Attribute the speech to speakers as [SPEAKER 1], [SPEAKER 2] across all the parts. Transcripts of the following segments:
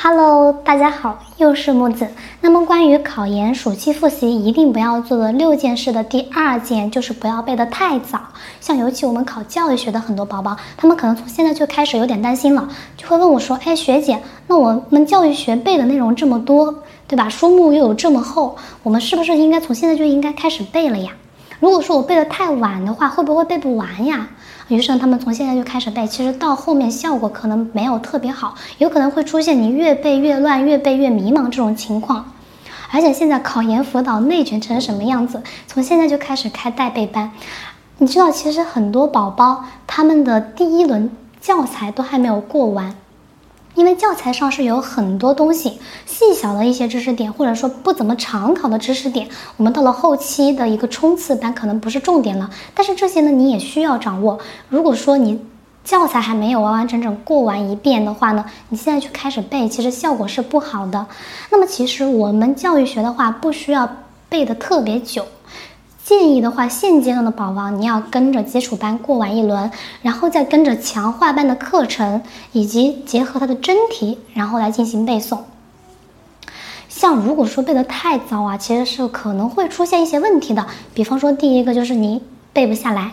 [SPEAKER 1] Hello，大家好，又是木子。那么关于考研暑期复习一定不要做的六件事的第二件，就是不要背得太早。像尤其我们考教育学的很多宝宝，他们可能从现在就开始有点担心了，就会问我说：“哎，学姐，那我们教育学背的内容这么多，对吧？书目又有这么厚，我们是不是应该从现在就应该开始背了呀？如果说我背得太晚的话，会不会背不完呀？”于是他们从现在就开始背，其实到后面效果可能没有特别好，有可能会出现你越背越乱、越背越迷茫这种情况。而且现在考研辅导内卷成什么样子？从现在就开始开代背班，你知道，其实很多宝宝他们的第一轮教材都还没有过完。因为教材上是有很多东西，细小的一些知识点，或者说不怎么常考的知识点，我们到了后期的一个冲刺班可能不是重点了。但是这些呢，你也需要掌握。如果说你教材还没有完完整整过完一遍的话呢，你现在去开始背，其实效果是不好的。那么其实我们教育学的话，不需要背的特别久。建议的话，现阶段的宝宝你要跟着基础班过完一轮，然后再跟着强化班的课程，以及结合它的真题，然后来进行背诵。像如果说背得太早啊，其实是可能会出现一些问题的。比方说，第一个就是你背不下来，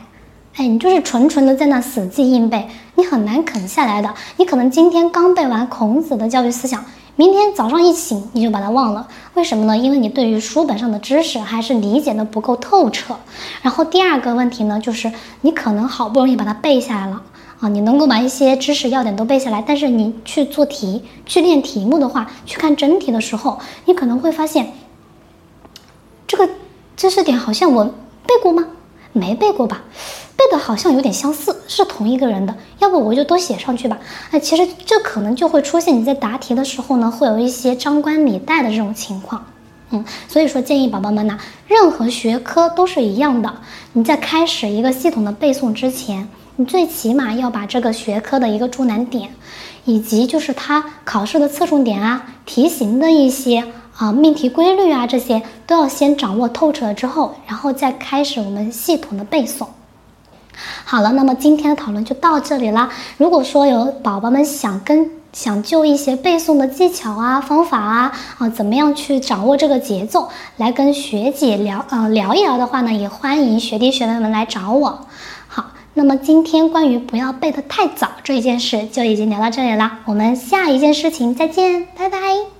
[SPEAKER 1] 哎，你就是纯纯的在那死记硬背，你很难啃下来的。你可能今天刚背完孔子的教育思想。明天早上一醒，你就把它忘了，为什么呢？因为你对于书本上的知识还是理解的不够透彻。然后第二个问题呢，就是你可能好不容易把它背下来了啊，你能够把一些知识要点都背下来，但是你去做题、去练题目的话，去看真题的时候，你可能会发现，这个知识点好像我背过吗？没背过吧？背的好像有点相似，是同一个人的，要不我就都写上去吧。那其实这可能就会出现你在答题的时候呢，会有一些张冠李戴的这种情况。嗯，所以说建议宝宝们呢，任何学科都是一样的，你在开始一个系统的背诵之前，你最起码要把这个学科的一个重难点，以及就是它考试的侧重点啊、题型的一些。啊，命题规律啊，这些都要先掌握透彻了之后，然后再开始我们系统的背诵。好了，那么今天的讨论就到这里啦。如果说有宝宝们想跟想就一些背诵的技巧啊、方法啊，啊，怎么样去掌握这个节奏，来跟学姐聊呃聊一聊的话呢，也欢迎学弟学妹们来找我。好，那么今天关于不要背得太早这一件事就已经聊到这里啦，我们下一件事情再见，拜拜。